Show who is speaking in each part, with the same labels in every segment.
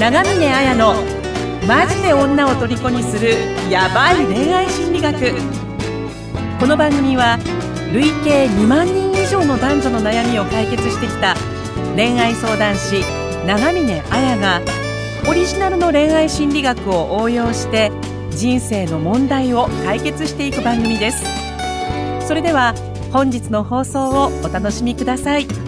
Speaker 1: 長峰綾のマジで女を虜にするヤバい恋愛心理学。この番組は累計2万人以上の男女の悩みを解決してきた恋愛相談師長峰綾がオリジナルの恋愛心理学を応用して人生の問題を解決していく番組です。それでは本日の放送をお楽しみください。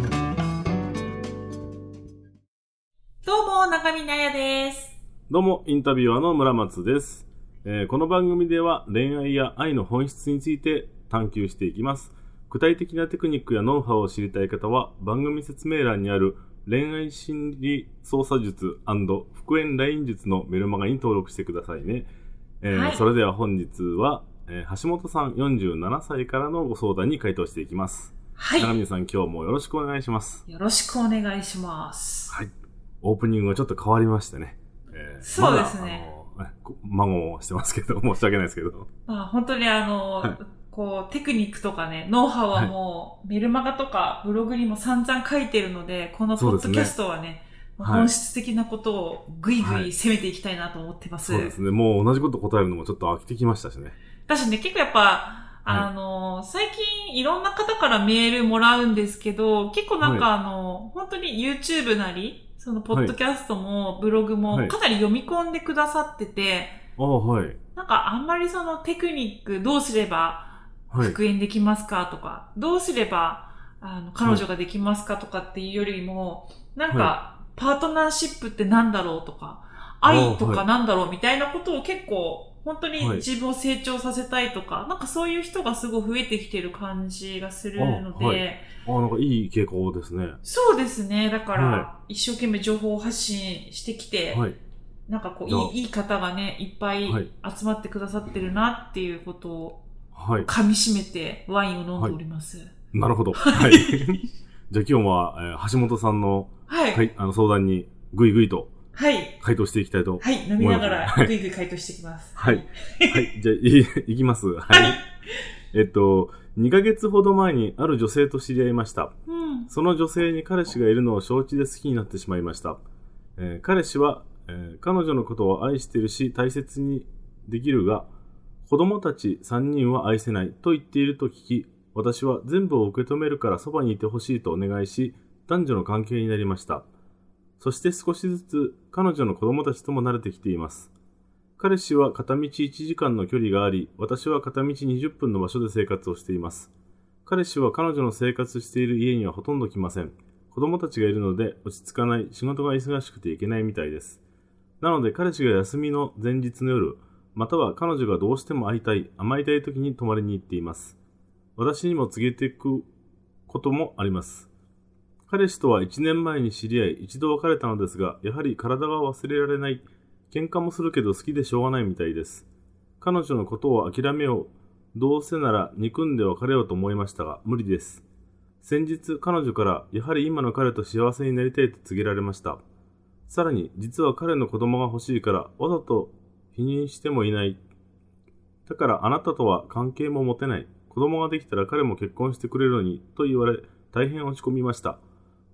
Speaker 2: どうも、中見なやです。
Speaker 3: どうも、インタビュアーの村松です、えーこの番組では恋愛や愛の本質について探求していきます。具体的なテクニックやノウハウを知りたい方は番組説明欄にある恋愛心理操作術復縁 LINE 術のメルマガに登録してくださいね。えー
Speaker 2: はい
Speaker 3: それでは本日は、えー橋本さん47歳からのご相談に回答していきます。
Speaker 2: はい。
Speaker 3: 長峰さん今日もよろしくお願いします。
Speaker 2: よろしくお願いします。
Speaker 3: はい。オープニングがちょっと変わりましてね。えー
Speaker 2: そうですね
Speaker 3: ま孫をしてますけど、申し訳ないですけど。
Speaker 2: まあ、本当にあの、
Speaker 3: はい
Speaker 2: こう、テクニックとかね、ノウハウはもう、メルマガとかブログにも散々書いてるので、このポッドキャストはね、
Speaker 3: はい
Speaker 2: 本質的なことをぐいぐい攻めていきたいなと思ってます。
Speaker 3: そうですね。もう同じこと答えるのもちょっと飽きてきましたしね。
Speaker 2: 私ね、結構やっぱ、あの、最近いろんな方からメールもらうんですけど、結構なんかあの、本当に YouTube なり、そのポッドキャストもブログも
Speaker 3: はい
Speaker 2: かなり読み込んでくださってて、
Speaker 3: ああ、はい。
Speaker 2: なんかあんまりそのテクニックどうすれば
Speaker 3: はい。
Speaker 2: 復縁できますかとか、どうすればあの彼女ができますかとかっていうよりも、なんかパートナーシップってなんだろうとか、愛とかなんだろうみたいなことを結構本当に
Speaker 3: はい
Speaker 2: 自分を成長させたいとか、なんかそういう人がすごい増えてきてる感じがするので、
Speaker 3: あはいああ、なんかいい傾向ですね。
Speaker 2: そうですね。だから、
Speaker 3: は
Speaker 2: 一生懸命情報を発信してきて、
Speaker 3: はい。
Speaker 2: なんかこういい、いい方がね、いっぱい
Speaker 3: はい
Speaker 2: 集まってくださってるなっていうことを
Speaker 3: はい。
Speaker 2: 噛み締めてワインを飲んでおります。
Speaker 3: なるほど。はい。じゃあ今日は、えー橋本さんの、
Speaker 2: はい。
Speaker 3: はい、あの相談にぐいぐいと
Speaker 2: はい。
Speaker 3: 回答していきたいと。
Speaker 2: はい。飲みながら、
Speaker 3: はい
Speaker 2: ぐいぐい回答していきます。
Speaker 3: はい。はい。じゃあ、い、いきます。はい。えっと、2ヶ月ほど前にある女性と知り合いました。
Speaker 2: うん。
Speaker 3: その女性に彼氏がいるのを承知で好きになってしまいました。えー彼氏は、えー彼女のことを愛しているし大切にできるが、子供たち3人は愛せないと言っていると聞き、私は全部を受け止めるからそばにいてほしいとお願いし、男女の関係になりました。そして少しずつ彼女の子供たちとも慣れてきています。彼氏は片道1時間の距離があり、私は片道20分の場所で生活をしています。彼氏は彼女の生活している家にはほとんど来ません。子供たちがいるので落ち着かない、仕事が忙しくていけないみたいです。なので彼氏が休みの前日の夜、または彼女がどうしても会いたい、甘えたい時に泊まりに行っています。私にも告げていくこともあります。彼氏とは1年前に知り合い、一度別れたのですが、やはり体が忘れられない。喧嘩もするけど好きでしょうがないみたいです。彼女のことを諦めよう。どうせなら憎んで別れようと思いましたが、無理です。先日彼女から、やはり今の彼と幸せになりたいと告げられました。さらに、実は彼の子供が欲しいから、わざと否認してもいない。だからあなたとは関係も持てない。子供ができたら彼も結婚してくれるのに、と言われ、大変落ち込みました。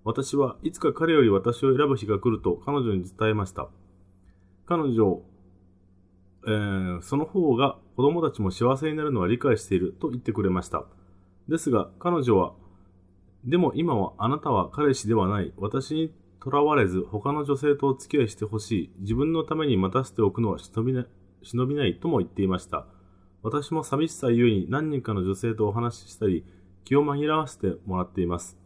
Speaker 3: 私はいつか彼より私を選ぶ日が来ると彼女に伝えました。彼女、えーその方が子供たちも幸せになるのは理解していると言ってくれました。ですが彼女は、でも今はあなたは彼氏ではない。私にとらわれず他の女性とお付き合いしてほしい。自分のために待たせておくのは忍びな忍びないとも言っていました。私も寂しさゆえに何人かの女性とお話ししたり、気を紛らわせてもらっています。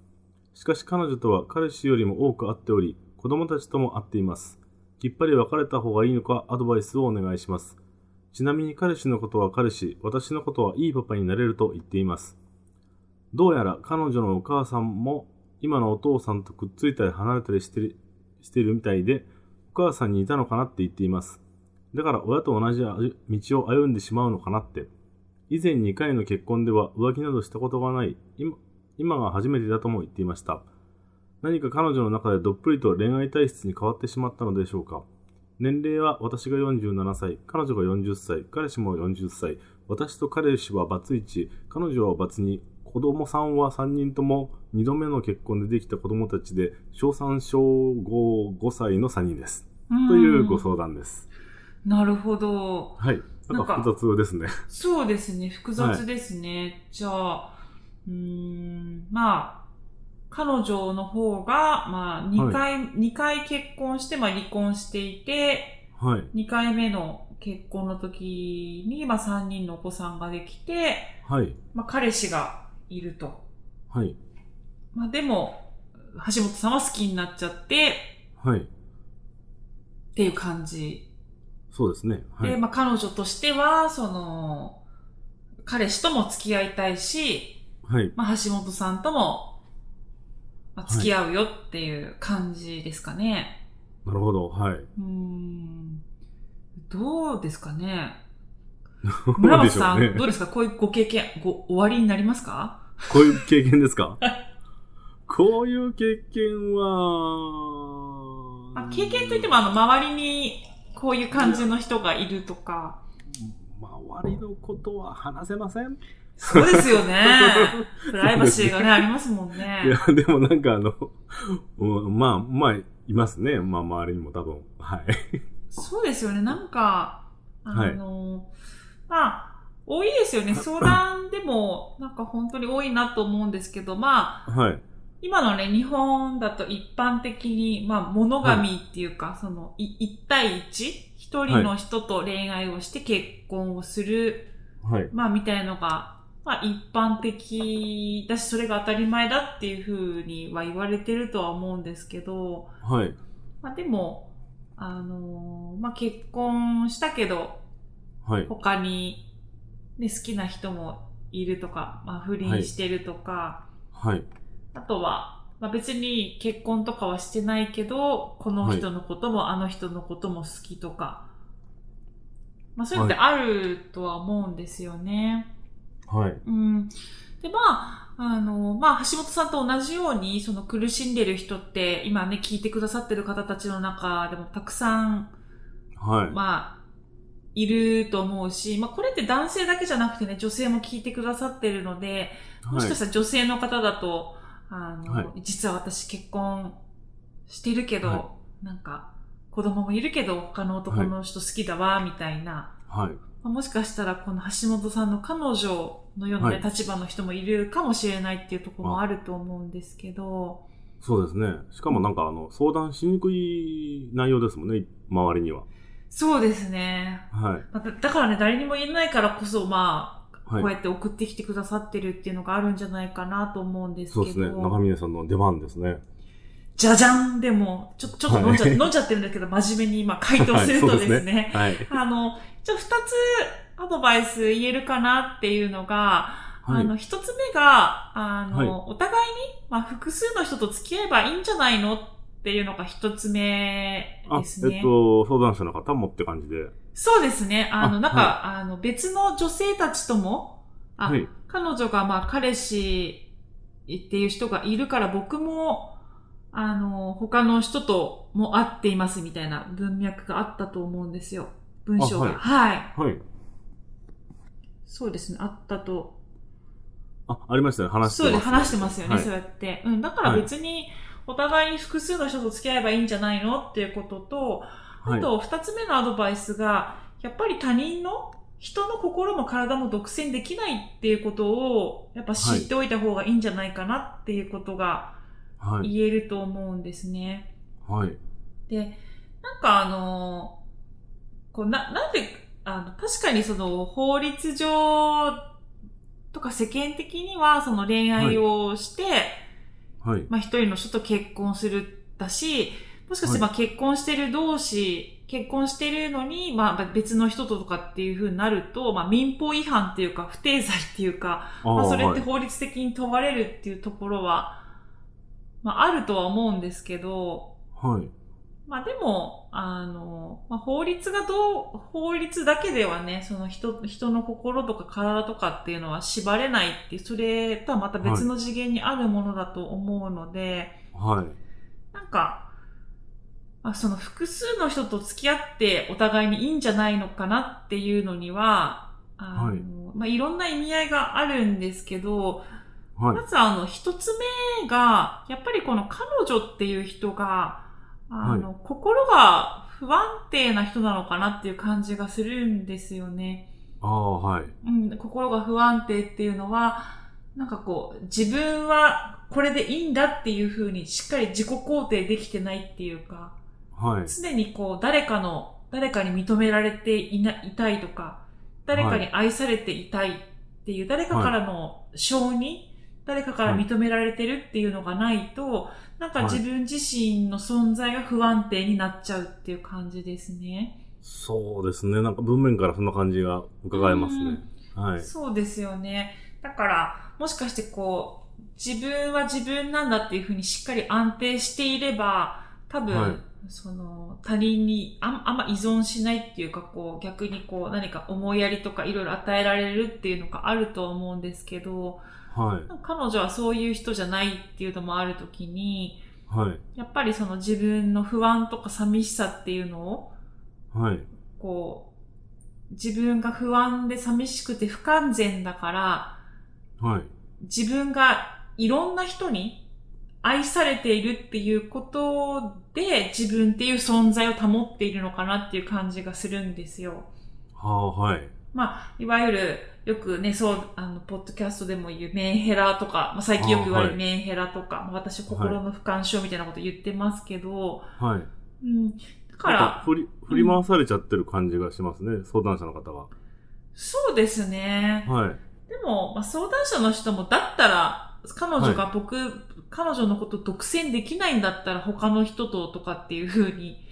Speaker 3: しかし彼女とは彼氏よりも多く会っており、子供たちとも会っています。きっぱり別れた方がいいのかアドバイスをお願いします。ちなみに彼氏のことは彼氏、私のことはいいパパになれると言っています。どうやら彼女のお母さんも今のお父さんとくっついたり離れたりしてるしてるみたいで、お母さんにいたのかなって言っています。だから親と同じ道を歩んでしまうのかなって。以前2回の結婚では浮気などしたことがない。今が初めてだとも言っていました。何か彼女の中でどっぷりと恋愛体質に変わってしまったのでしょうか？年齢は私が47歳、彼女が40歳、彼氏も40歳、私と彼氏はバツ1、彼女はバツ2、子供さんは3人とも2度目の結婚でできた子供たちで、小3、小5、5歳の3人です。というご相談です。
Speaker 2: なるほど。
Speaker 3: はい。なんか複雑ですね。
Speaker 2: そうですね、複雑ですね。じゃあ、うーん、まあ、彼女の方が、まあ、2回、二回結婚して、まあ、離婚していて、
Speaker 3: はい。
Speaker 2: 2回目の結婚の時に、まあ、3人のお子さんができて、
Speaker 3: はい。
Speaker 2: まあ、彼氏がいると。
Speaker 3: はい。
Speaker 2: まあ、でも、橋本さんは好きになっちゃって、
Speaker 3: はい。
Speaker 2: っていう感じ。
Speaker 3: そうですね。はい。
Speaker 2: で、まあ、彼女としては、その、彼氏とも付き合いたいし、
Speaker 3: はい。
Speaker 2: まあ、橋本さんとも、まあ、付き合うよっていう感じですかね。
Speaker 3: なるほど。はい。
Speaker 2: うーん。どうですかね。
Speaker 3: ど
Speaker 2: 村本
Speaker 3: うでしょ
Speaker 2: さ、
Speaker 3: うんね
Speaker 2: どう。ですか？こういうご経験、ご、終わりになりますか？
Speaker 3: こういう経験ですか？こういう経験は、
Speaker 2: まあ、経験といっても、あの、周りに、こういう感じの人がいるとか。
Speaker 3: 周りのことは話せません
Speaker 2: そうですよね。プライバシーがね、ありますもん
Speaker 3: い
Speaker 2: ね。
Speaker 3: や、でもなんかあの、うんまあ、まあ、いますね。まあ、周りにも多分。はい。
Speaker 2: そうですよね。なんか、あの、まあ、多いですよね。相談でも、なんか本当に多いなと思うんですけど、まあ、
Speaker 3: はい。
Speaker 2: 今のね、日本だと一般的に、まあ、モノガミっていうか、その、い一対一？一人の人と恋愛をして結婚をする、
Speaker 3: はい。
Speaker 2: まあ、みたいのが、まあ、一般的だし、それが当たり前だっていうふうには言われてるとは思うんですけど、
Speaker 3: はい。
Speaker 2: まあ、でも、あのーまあ、結婚したけど、
Speaker 3: はい。
Speaker 2: 他に、ね、好きな人もいるとか、まあ、不倫してるとか、
Speaker 3: はい。
Speaker 2: あとは、まあ、別に結婚とかはしてないけど、この人のことも、あの人のことも好きとか、まあ、そういうのってあるとは思うんですよね。
Speaker 3: はい。
Speaker 2: うん。で、まあ、あの、まあ、橋本さんと同じように、その苦しんでる人って、今ね、聞いてくださってる方たちの中でもたくさん、
Speaker 3: はい。
Speaker 2: まあ、いると思うし、まあ、これって男性だけじゃなくてね、女性も聞いてくださってるので、もしかしたら女性の方だと、あの、
Speaker 3: はい
Speaker 2: 実は私結婚してるけど、
Speaker 3: は
Speaker 2: なんか、子供もいるけど、他の男の人好きだわ、みたいな、
Speaker 3: はい。
Speaker 2: まあもしかしたらこの橋本さんの彼女のような、ね
Speaker 3: はい
Speaker 2: 立場の人もいるかもしれないっていうところもあると思うんですけど、
Speaker 3: そうですね。しかもなんかあの、相談しにくい内容ですもんね。周りには。
Speaker 2: そうですね。
Speaker 3: はい。
Speaker 2: まあだだからね、誰にも言えないからこそ、まあ、
Speaker 3: はい
Speaker 2: こうやって送ってきてくださってるっていうのがあるんじゃないかなと思うんですけど。
Speaker 3: そうですね。中峰さんの出番ですね。
Speaker 2: じゃじゃんでも、ちょ、ちょっと飲んじゃ、
Speaker 3: はい
Speaker 2: 飲んじゃってるんだけど、真面目に今回答するとですね、
Speaker 3: はい。
Speaker 2: あの、じゃあ二つアドバイス言えるかなっていうのが、
Speaker 3: はい
Speaker 2: あの、一つ目が、あの、
Speaker 3: はい
Speaker 2: お互いに、まあ、複数の人と付き合えばいいんじゃないのっていうのが一つ目
Speaker 3: あ、
Speaker 2: ですね。
Speaker 3: えっと、相談者の方もって感じで。
Speaker 2: そうですね。あの、
Speaker 3: あ
Speaker 2: なんか、
Speaker 3: は
Speaker 2: あの、別の女性たちとも、あ、
Speaker 3: はい。
Speaker 2: 彼女が、まあ、彼氏っていう人がいるから、僕も、あの、他の人とも会っていますみたいな文脈があったと思うんですよ。文章が。
Speaker 3: あ
Speaker 2: はい。
Speaker 3: はい。
Speaker 2: そうですね。あったと。
Speaker 3: あ、ありましたね。話してます、
Speaker 2: そうです。話してますよね、
Speaker 3: はい
Speaker 2: そうやって。うん。だから別に、お互いに複数の人と付き合えばいいんじゃないのっていうことと、
Speaker 3: はい。
Speaker 2: あと、二つ目のアドバイスが、やっぱり他人の人の心も体も独占できないっていうことを、やっぱ知っておいた方がいいんじゃないかなっていうことが
Speaker 3: はい。
Speaker 2: 言えると思うんですね。
Speaker 3: はい。
Speaker 2: で、なんかあの、こうな、なんで、あの、確かにその法律上とか世間的にはその恋愛をして、
Speaker 3: はい。
Speaker 2: まあ一人の人と結婚するだし、もしかしてまあ結婚してる同士、結婚してるのに、まあ別の人ととかっていう風になると、まあ民法違反っていうか不定罪っていうか、
Speaker 3: あ
Speaker 2: まあそれって
Speaker 3: はい
Speaker 2: 法律的に問われるっていうところは、まああるとは思うんですけど、
Speaker 3: はい。
Speaker 2: まあでも、あの、まあ、法律がどう、法律だけではね、その人、人の心とか体とかっていうのは縛れないってそれとはまた別の次元にあるものだと思うので、
Speaker 3: はい。
Speaker 2: なんか、まあ、その複数の人と付き合ってお互いにいいんじゃないのかなっていうのには、あの、
Speaker 3: はい
Speaker 2: まあ、いろんな意味合いがあるんですけど、
Speaker 3: はい
Speaker 2: ま。ずあの、一つ目が、やっぱりこの彼女っていう人が、あの、心が不安定な人なのかなっていう感じがするんですよね。
Speaker 3: ああ、はい。
Speaker 2: うん、心が不安定っていうのは、なんかこう、自分はこれでいいんだっていうふうにしっかり自己肯定できてないっていうか、
Speaker 3: はい。
Speaker 2: 常にこう、誰かの、誰かに認められていな、いたいとか、誰かに愛されていたいっていう、誰かからの承認、誰かから認められてるっていうのがないと、なんか自分自身の存在が不安定になっちゃうっていう感じですね。
Speaker 3: そうですね。なんか文面からそんな感じが伺えますね。はい。
Speaker 2: そうですよね。だから、もしかしてこう、自分は自分なんだっていうふうにしっかり安定していれば、多分、
Speaker 3: はい
Speaker 2: その他人にあんあんま依存しないっていうか、こう逆にこう何か思いやりとかいろいろ与えられるっていうのがあると思うんですけど、
Speaker 3: はい。
Speaker 2: 彼女はそういう人じゃないっていうのもあるときに、
Speaker 3: はい。
Speaker 2: やっぱりその自分の不安とか寂しさっていうのを、
Speaker 3: はい。
Speaker 2: こう、自分が不安で寂しくて不完全だから、
Speaker 3: はい。
Speaker 2: 自分がいろんな人に愛されているっていうことで自分っていう存在を保っているのかなっていう感じがするんですよ。
Speaker 3: はあ、はい。
Speaker 2: まあ、いわゆるよくね、そう、あの、ポッドキャストでも言うメンヘラとか、まあ、最近よく言われるメンヘラとか、まあ、私心の不干渉みたいなこと言ってますけど、
Speaker 3: はい。
Speaker 2: うん。だから、
Speaker 3: か振り、振り回されちゃってる感じがしますね。相談者の方が。
Speaker 2: そうですね。
Speaker 3: はい。
Speaker 2: でも、まあ、相談者の人も、だったら、彼女が僕、彼女のこと独占できないんだったら他の人ととかっていう風に、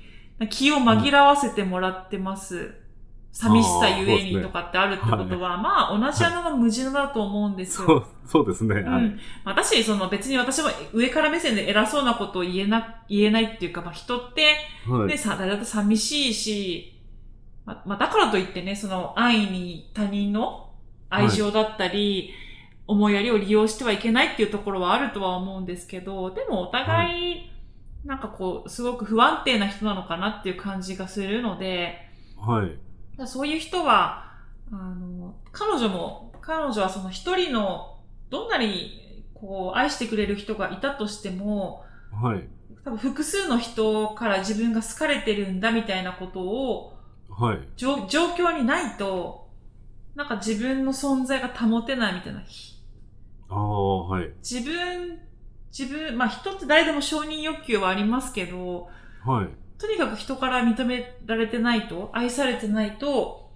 Speaker 2: 気を紛らわせてもらってます。寂しさゆえにとかってあるってことは、まあ同じ穴の無地だと思うんですよ。
Speaker 3: そう、そうですね。はい。
Speaker 2: うん。私、その別に私は上から目線で偉そうなことを言えな、言えないっていうか、まあ人って、
Speaker 3: はい。
Speaker 2: ね、さ、誰だと寂しいし、ま、まあ、だからといってね、その愛に他人の愛情だったり、思いやりを利用してはいけないっていうところはあるとは思うんですけど、でもお互い、なんかこう、すごく不安定な人なのかなっていう感じがするので、
Speaker 3: はい。
Speaker 2: そういう人は、あの、彼女も、彼女はその一人の、どんなに、こう、愛してくれる人がいたとしても、
Speaker 3: はい。
Speaker 2: 多分複数の人から自分が好かれてるんだみたいなことを、
Speaker 3: はい。
Speaker 2: 状状況にないと、なんか自分の存在が保てないみたいな。
Speaker 3: ああ、はい。
Speaker 2: 自分、自分、まあ人って誰でも承認欲求はありますけど、
Speaker 3: はい。
Speaker 2: とにかく人から認められてないと、愛されてないと、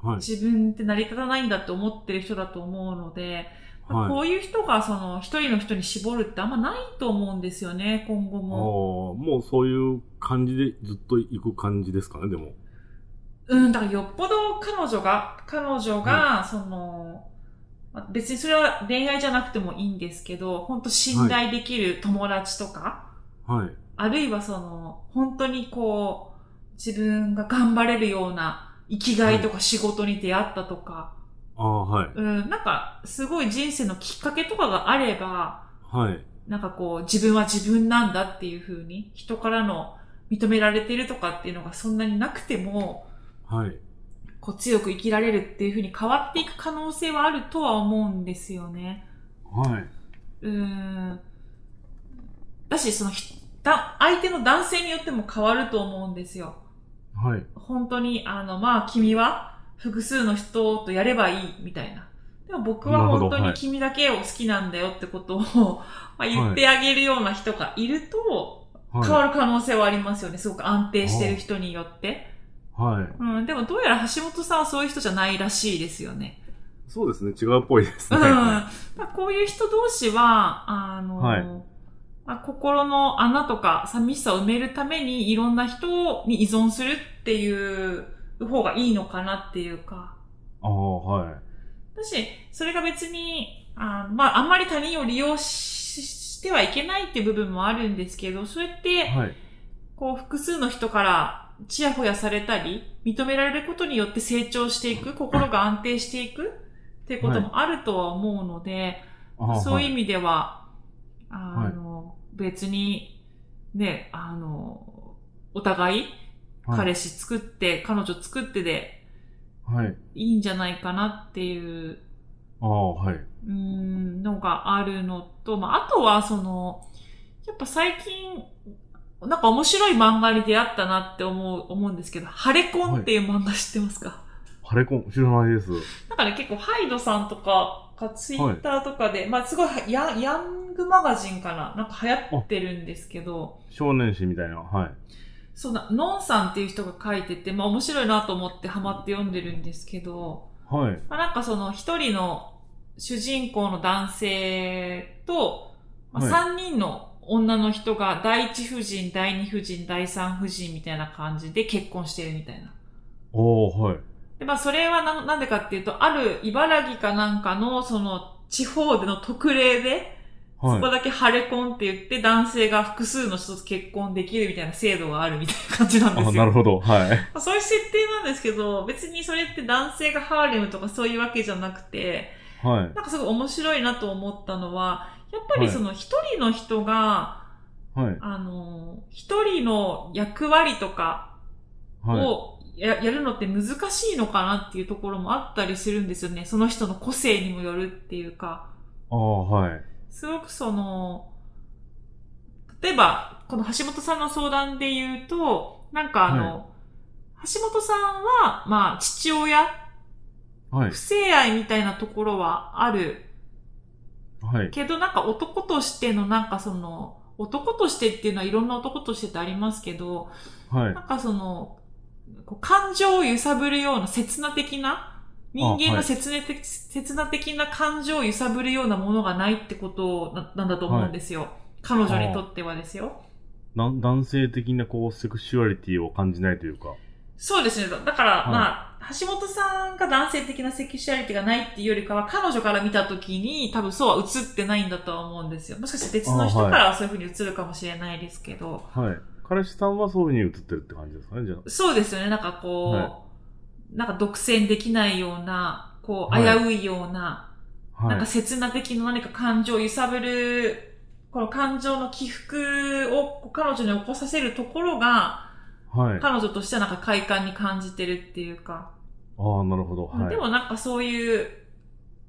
Speaker 3: はい。
Speaker 2: 自分って成り立たないんだって思ってる人だと思うので、まあこ
Speaker 3: は
Speaker 2: ういう人がその一人の人に絞るってあんまないと思うんですよね、今後も。
Speaker 3: もうそういう感じでずっと行く感じですかね、でも。
Speaker 2: うん、だからよっぽど彼女が、彼女が、その、まあ別にそれは恋愛じゃなくてもいいんですけど、本当信頼できる友達とか、
Speaker 3: はい。
Speaker 2: あるいはその、本当にこう、自分が頑張れるような生きがいとか仕事に出会ったとか、
Speaker 3: ああ、はい。
Speaker 2: うん、なんか、すごい人生のきっかけとかがあれば、
Speaker 3: はい。
Speaker 2: なんかこう、自分は自分なんだっていう風に、人からの認められてるとかっていうのがそんなになくても、
Speaker 3: はい。
Speaker 2: こう強く生きられるっていう風に変わっていく可能性はあるとは思うんですよね。
Speaker 3: はい。
Speaker 2: うーん。だし、そのひ、だ相手の男性によっても変わると思うんですよ。
Speaker 3: はい。
Speaker 2: 本当に、あの、まあ、君は複数の人とやればいい、みたいな。でも僕は本当
Speaker 3: はい
Speaker 2: に君だけを好きなんだよってことを、まあ、言ってあげるような人がいると、変わ
Speaker 3: は
Speaker 2: る可能性はありますよね。すごく安定してる人によって。
Speaker 3: い。はい。
Speaker 2: うん、でもどうやら橋本さんはそういう人じゃないらしいですよね。
Speaker 3: そうですね。違うっぽいです
Speaker 2: うん。
Speaker 3: ね。
Speaker 2: まあこういう人同士は、あの、
Speaker 3: はい
Speaker 2: まあ、心の穴とか寂しさを埋めるためにいろんな人に依存するっていう方がいいのかなっていうか。
Speaker 3: ああ、はい。
Speaker 2: だし、それが別に、あまあ、あんまり他人を利用ししてはいけないっていう部分もあるんですけど、そうやって、
Speaker 3: はい。
Speaker 2: こう、複数の人からチヤホヤされたり、認められることによって成長していく、心が安定していくっていうこともあるとは思うので、
Speaker 3: ああ
Speaker 2: そういう意
Speaker 3: 味。
Speaker 2: 味では、あの、別に、ね、あの、お互い、
Speaker 3: はい
Speaker 2: 彼氏作って、彼女作ってで
Speaker 3: はい。
Speaker 2: いいんじゃないかなっていう、
Speaker 3: ああ、はい。
Speaker 2: うーん、のがあるのと、まあ、あとは、その、やっぱ最近、なんか面白い漫画に出会ったなって思う、思うんですけど、ハレコンっていう漫画知ってますか、
Speaker 3: ハレコン、知らないです。
Speaker 2: なんかね、結構ハイドさんとかがツイッターとかで、まあすごいヤン、ヤングマガジンかな？なんか流行ってるんですけど、
Speaker 3: 少年誌みたいな。はい。
Speaker 2: そうな、ノンさんっていう人が書いてて、まあ面白いなと思ってハマって読んでるんですけど、
Speaker 3: はい。
Speaker 2: まあなんかその一人の主人公の男性と、まあ、
Speaker 3: はい
Speaker 2: 三人の女の人が第一夫人、第二夫人、第三夫人みたいな感じで結婚してるみたいな。
Speaker 3: おー、はい。
Speaker 2: で、まあそれはななんでかっていうと、ある茨城かなんかのその地方での特例で、
Speaker 3: はい
Speaker 2: そこ。だけハレコンって言って男性が複数の人と結婚できるみたいな制度があるみたいな感じなんですよ。
Speaker 3: あ、なるほど。はい。
Speaker 2: まあそういう設定なんですけど、別にそれって男性がハーレムとかそういうわけじゃなくて、
Speaker 3: はい。
Speaker 2: なんかすごい面白いなと思ったのは、やっぱりその一人の人が、
Speaker 3: はい。
Speaker 2: あの、一人の役割とか
Speaker 3: はい。
Speaker 2: をや,、やるのって難しいのかなっていうところもあったりするんですよね。その人の個性にもよるっていうか。
Speaker 3: ああ、はい。
Speaker 2: すごくその、例えば、この橋本さんの相談で言うと、なんかあの、橋本さんは、まあ、父親、
Speaker 3: はい
Speaker 2: 不。正愛みたいなところはある
Speaker 3: はい。
Speaker 2: けど、なんか男としての、なんかその、男としてっていうのはいろんな男としてってありますけど、
Speaker 3: はい
Speaker 2: な。んかその、こう感情を揺さぶるような刹那的な、人間
Speaker 3: はい
Speaker 2: の刹那的、刹那的な感情を揺さぶるようなものがないってことななんだと思うんですよ。彼女にとってはですよ。
Speaker 3: な男性的なこう、セクシュアリティを感じないというか。
Speaker 2: そうですね。だから、
Speaker 3: はい
Speaker 2: まあ、橋本さんが男性的なセクシュアリティがないっていうよりかは、彼女から見たときに多分そうは映ってないんだとは思うんですよ。もしかして別の人からはそういうふうに映るかもしれないですけど。
Speaker 3: はい。彼氏さんはそういう風に映ってるって感じですかね、じゃ
Speaker 2: そうですよね。なんかこう、
Speaker 3: は
Speaker 2: なんか独占できないような、こう、
Speaker 3: はい
Speaker 2: 危ういような、
Speaker 3: あ。はい
Speaker 2: なんか。刹那的な何か感情を揺さぶる、この感情の起伏を彼女に起こさせるところが、
Speaker 3: はい。あ
Speaker 2: 彼女としてはなんか快感に感じてるっていうか、
Speaker 3: あ、なるほど。はい。
Speaker 2: でもなんかそういう、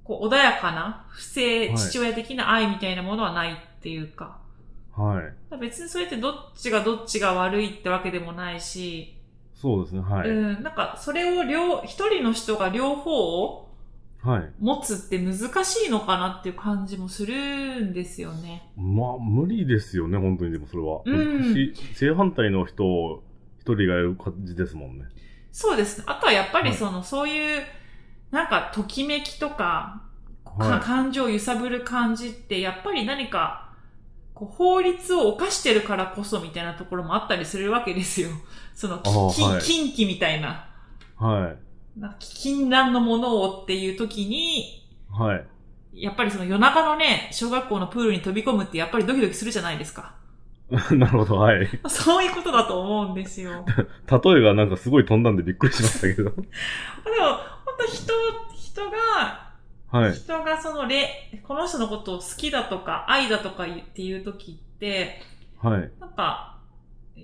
Speaker 2: こう、穏やかな、不正、
Speaker 3: はい
Speaker 2: 父親的な愛みたいなものはないっていうか、
Speaker 3: はい。
Speaker 2: 別にそれってどっちがどっちが悪いってわけでもないし、
Speaker 3: そうですね、はい。
Speaker 2: うん、なんかそれを両、一人の人が両方を
Speaker 3: はい。
Speaker 2: 持つって難しいのかなっていう感じもするんですよね。
Speaker 3: まあ、無理ですよね、本当に、でもそれは。
Speaker 2: うん
Speaker 3: 正反対の人を一人がやる感じですもんね。
Speaker 2: そうですね。あとはやっぱり
Speaker 3: はい
Speaker 2: その、そういう、なんか、ときめきとか、か
Speaker 3: はい
Speaker 2: 感情を揺さぶる感じって、やっぱり何か、こう法律を犯してるからこそみたいなところもあったりするわけですよ。その、
Speaker 3: はい
Speaker 2: 禁忌みたいな、
Speaker 3: はい。
Speaker 2: な禁断のものをっていう時に、
Speaker 3: はい。
Speaker 2: やっぱりその夜中のね、小学校のプールに飛び込むってやっぱりドキドキするじゃないですか。
Speaker 3: なるほど、はい。例
Speaker 2: そういうことだと思うんですよ。
Speaker 3: えがなんかすごい飛んだんでびっくりしましたけど。
Speaker 2: でも、本当人、人が、
Speaker 3: はい。
Speaker 2: 人がそのれ、この人のことを好きだとか愛だとかっていう時って、
Speaker 3: はい。
Speaker 2: なんか、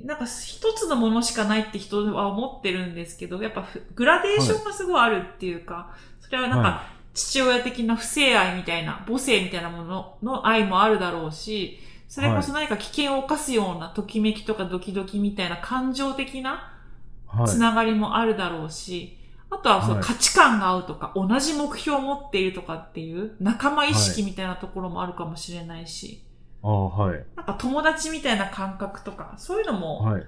Speaker 2: なんか一つのものしかないって人は思ってるんですけど、やっぱふグラデーションがすごいあるっていうか、それはなんか
Speaker 3: は
Speaker 2: 父親的な不正愛みたいな、母性みたいなものの愛もあるだろうし、それこそ何か危険を冒すようなときめきとかドキドキみたいな感情的な
Speaker 3: はい。
Speaker 2: つながりもあるだろうし、あとはその
Speaker 3: はい
Speaker 2: 価値観が合うとか、同じ目標を持っているとかっていう仲間意識みたいなところもあるかもしれないし、
Speaker 3: ああ、はい。
Speaker 2: なんか友達みたいな感覚とか、そういうのも、
Speaker 3: はい。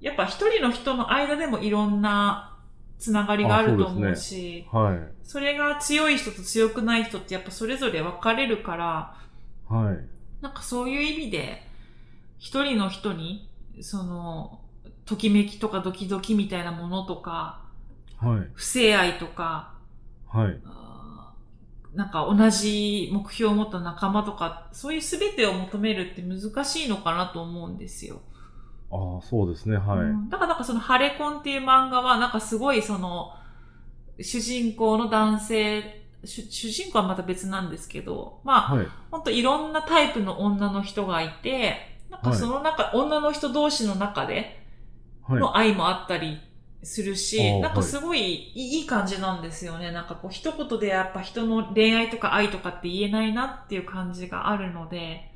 Speaker 2: やっぱ一人の人の間でもいろんなつながりがあると思うし、
Speaker 3: はい。
Speaker 2: それが強い人と強くない人ってやっぱそれぞれ分かれるから、
Speaker 3: はい。
Speaker 2: なんかそういう意味で、一人の人に、その、ときめきとかドキドキみたいなものとか、
Speaker 3: はい。
Speaker 2: 不正愛とか、
Speaker 3: はい。
Speaker 2: なんか同じ目標を持った仲間とか、そういう全てを求めるって難しいのかなと思うんですよ。
Speaker 3: ああ、そうですね、はい。
Speaker 2: うんだからなんかそのハレコンっていう漫画はなんかすごいその、主人公の男性、主主人公はまた別なんですけど、まあ、
Speaker 3: はい。
Speaker 2: ほんといろんなタイプの女の人がいて、なんかその中、女の人同士の中で
Speaker 3: はい。
Speaker 2: の愛もあったりするし、なんかすごいいいいい感じなんですよね。なんかこう一言でやっぱ人の恋愛とか愛とかって言えないなっていう感じがあるので、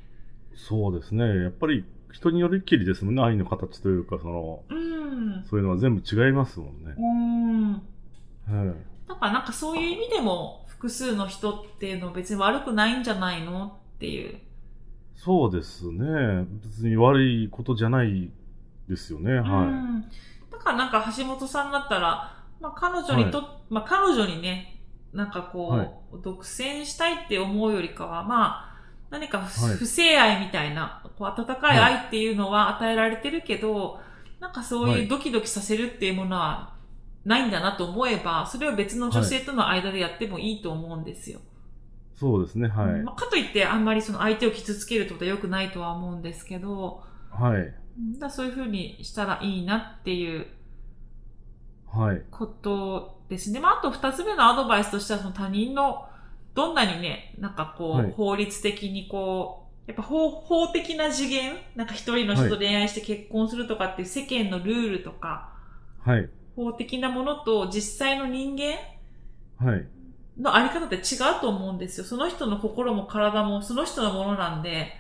Speaker 3: そうですね。やっぱり、人によりきりですもんね、愛の形というか、その、
Speaker 2: うん。
Speaker 3: そういうのは全部違いますもんね。
Speaker 2: うん。
Speaker 3: はい。
Speaker 2: だからなんかそういう意味でも、複数の人っていうのは別に悪くないんじゃないのっていう。
Speaker 3: そうですね。別に悪いことじゃないですよね。
Speaker 2: う
Speaker 3: は
Speaker 2: ん。だからなんか橋本さんだったら、まあ彼女にと、まあ彼女にね、なんかこう、
Speaker 3: はい
Speaker 2: 独占したいって思うよりかは、まあ、何か不,、正愛みたいな、こう温かい愛っていうのは与えられてるけど、なんかそう
Speaker 3: はいいう
Speaker 2: ドキドキさせるっていうものはないんだなと思えば、それを別の女性との間でやってもいいと思うんですよ。
Speaker 3: い。そうですね。はい。
Speaker 2: まあ、かといってあんまりその相手を傷つけるってことは良くないとは思うんですけど、
Speaker 3: はい。
Speaker 2: うんだそういう風にしたらいいなっていう
Speaker 3: はい。
Speaker 2: ことですね。まあ、あと二つ目のアドバイスとしては、その他人の、どんなにね、なんかこう、
Speaker 3: はい
Speaker 2: 法律的にこう、やっぱ法法的な次元なんか一人の人と恋愛して結婚するとかっていう世間のルールとか、
Speaker 3: はい。
Speaker 2: 法的なものと実際の人間
Speaker 3: はい。
Speaker 2: のあり方って違うと思うんですよ。その人の心も体もその人のものなんで、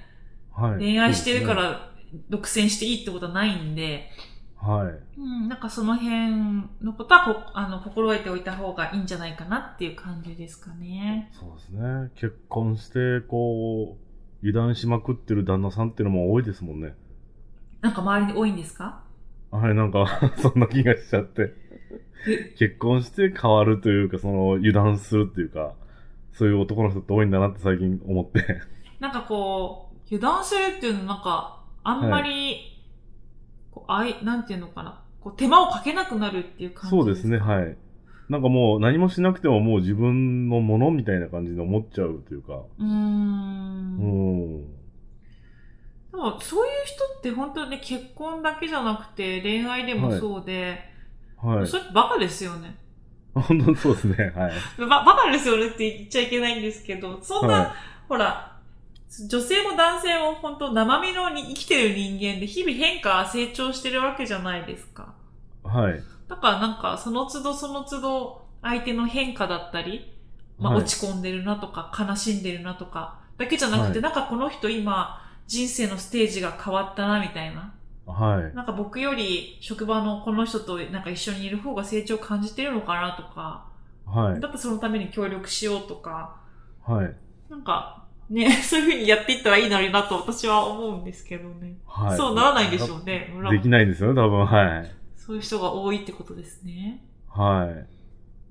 Speaker 3: はい。
Speaker 2: 恋愛してるか。ら独占していいってことはないんで、
Speaker 3: はい。
Speaker 2: うん、なんかその辺のことはこあの心得ておいた方がいいんじゃないかなっていう感じですかね。
Speaker 3: そうですね。結婚して、こう、油断しまくってる旦那さんっていうのも多いですもんね。
Speaker 2: なんか周りに多いんですか？
Speaker 3: はい、なんか、そんな気がしちゃって。結婚して変わるというか、その、油断するっていうか、そういう男の人って多いんだなって最近思って。
Speaker 2: なんかこう、油断するっていうのなんか、あんまり、こうあい、なんていうのかな、こう手間をかけなくなるっていう感じ
Speaker 3: そうですね、
Speaker 2: い。
Speaker 3: はい。なんかもう何もしなくてももう自分のものみたいな感じで思っちゃうというか。
Speaker 2: うー。
Speaker 3: うんん。
Speaker 2: でも、そういう人って本当にね、結婚だけじゃなくて、恋愛でもそうで、
Speaker 3: はい。
Speaker 2: それってバカですよね。
Speaker 3: 本当にそうですね、はい。
Speaker 2: ば、バカですよねって言っちゃいけないんですけど、そんな、
Speaker 3: は
Speaker 2: ほら、女性も男性も本当生身のに生きてる人間で日々変化、成長してるわけじゃないですか。
Speaker 3: い。はい。
Speaker 2: だからなんか、その都度その都度、相手の変化だったり、まあ、
Speaker 3: はい
Speaker 2: 落ち込んでるなとか、悲しんでるなとか、だけじゃなくて、
Speaker 3: はい
Speaker 2: なんかこの人今、人生のステージが変わったな、みたいな。
Speaker 3: はい。
Speaker 2: なんか僕より職場のこの人となんか一緒にいる方が成長を感じてるのかなとか、
Speaker 3: はい
Speaker 2: だ。ったらそのために協力しようとか、
Speaker 3: はい。
Speaker 2: なんか、ね、そういう風にやっていったらいいのになと私は思うんですけどね。
Speaker 3: はい。
Speaker 2: そうならないんでしょうね。村
Speaker 3: できないんですよね、多分。はい。
Speaker 2: そういう人が多いってことですね。
Speaker 3: はい。
Speaker 2: う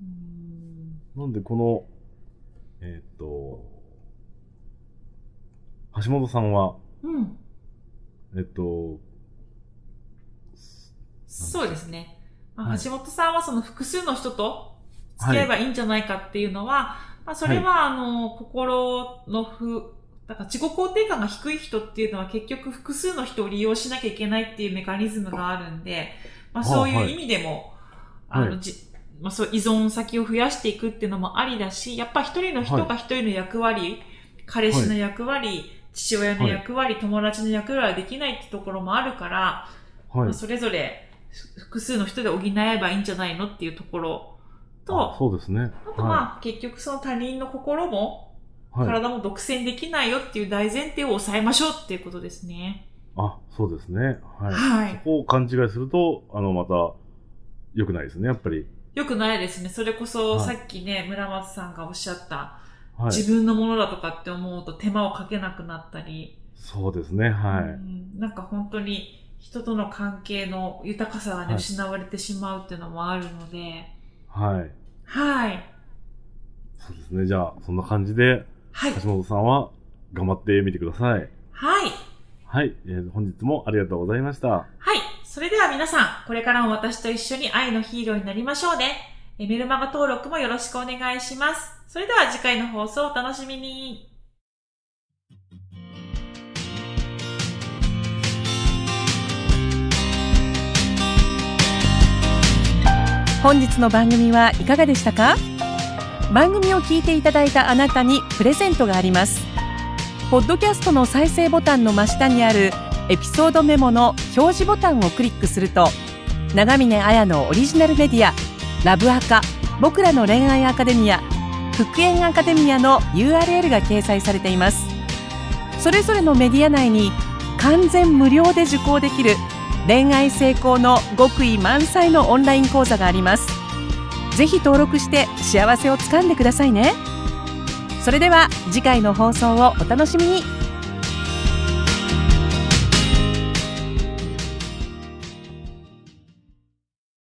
Speaker 2: ーん
Speaker 3: なんで、この、えーっと、橋本さんは、
Speaker 2: うん。
Speaker 3: えっと、
Speaker 2: そうですね。まあ
Speaker 3: はい
Speaker 2: 橋本さんはその複数の人と付き合えばいいんじゃないかっていうのは、まあそれはあの、心の不、だから自己肯定感が低い人っていうのは結局複数の人を利用しなきゃいけないっていうメカニズムがあるんで、まあそういう意味でも、あの、
Speaker 3: はい。
Speaker 2: じまあそう依存先を増やしていくっていうのもありだし、やっぱ一人の人が一人の役割、彼氏の役割、父親の役割、友達の役割はできないってところもあるから、
Speaker 3: はい。
Speaker 2: まあ。それぞれ複数の人で補えばいいんじゃないのっていうところと、
Speaker 3: あそうですね。
Speaker 2: あとまあ、結局その他人の心も
Speaker 3: はい。はい。
Speaker 2: 体も独占できないよっていう大前提を抑えましょうっていうことですね。
Speaker 3: あ、そうですね。はい。
Speaker 2: はい
Speaker 3: そこを勘違いすると、あの、また、良くないですね、やっぱり。
Speaker 2: よくないですね。それこそ
Speaker 3: はい
Speaker 2: さっきね、村松さんがおっしゃった、
Speaker 3: はい。
Speaker 2: 自分のものだとかって思うと手間をかけなくなったり、
Speaker 3: そうですね、は
Speaker 2: う
Speaker 3: い。
Speaker 2: んなんか本当に人との関係の豊かさがね、
Speaker 3: はい
Speaker 2: 失われてしまうっていうのもあるので、
Speaker 3: はい。
Speaker 2: はい。
Speaker 3: そうですね。じゃあ、そんな感じで、
Speaker 2: はい。
Speaker 3: 橋本さんは頑張ってみてください。
Speaker 2: はい。
Speaker 3: はい。えー本日もありがとうございました。
Speaker 2: はい。それでは皆さん、これからも私と一緒に愛のヒーローになりましょうね。えメルマガ登録もよろしくお願いします。それでは次回の放送をお楽しみに。
Speaker 1: 本日の番組はいかがでしたか？番組を聞いていただいたあなたにプレゼントがあります。ポッドキャストの再生ボタンの真下にあるエピソードメモの表示ボタンをクリックすると長峰綾のオリジナルメディアラブアカ僕らの恋愛アカデミア復縁アカデミアの URL が掲載されています。それぞれのメディア内に完全無料で受講できる恋愛成功の極意満載のオンライン講座があります。ぜひ登録して幸せをつかんでくださいね。それでは次回の放送をお楽しみに。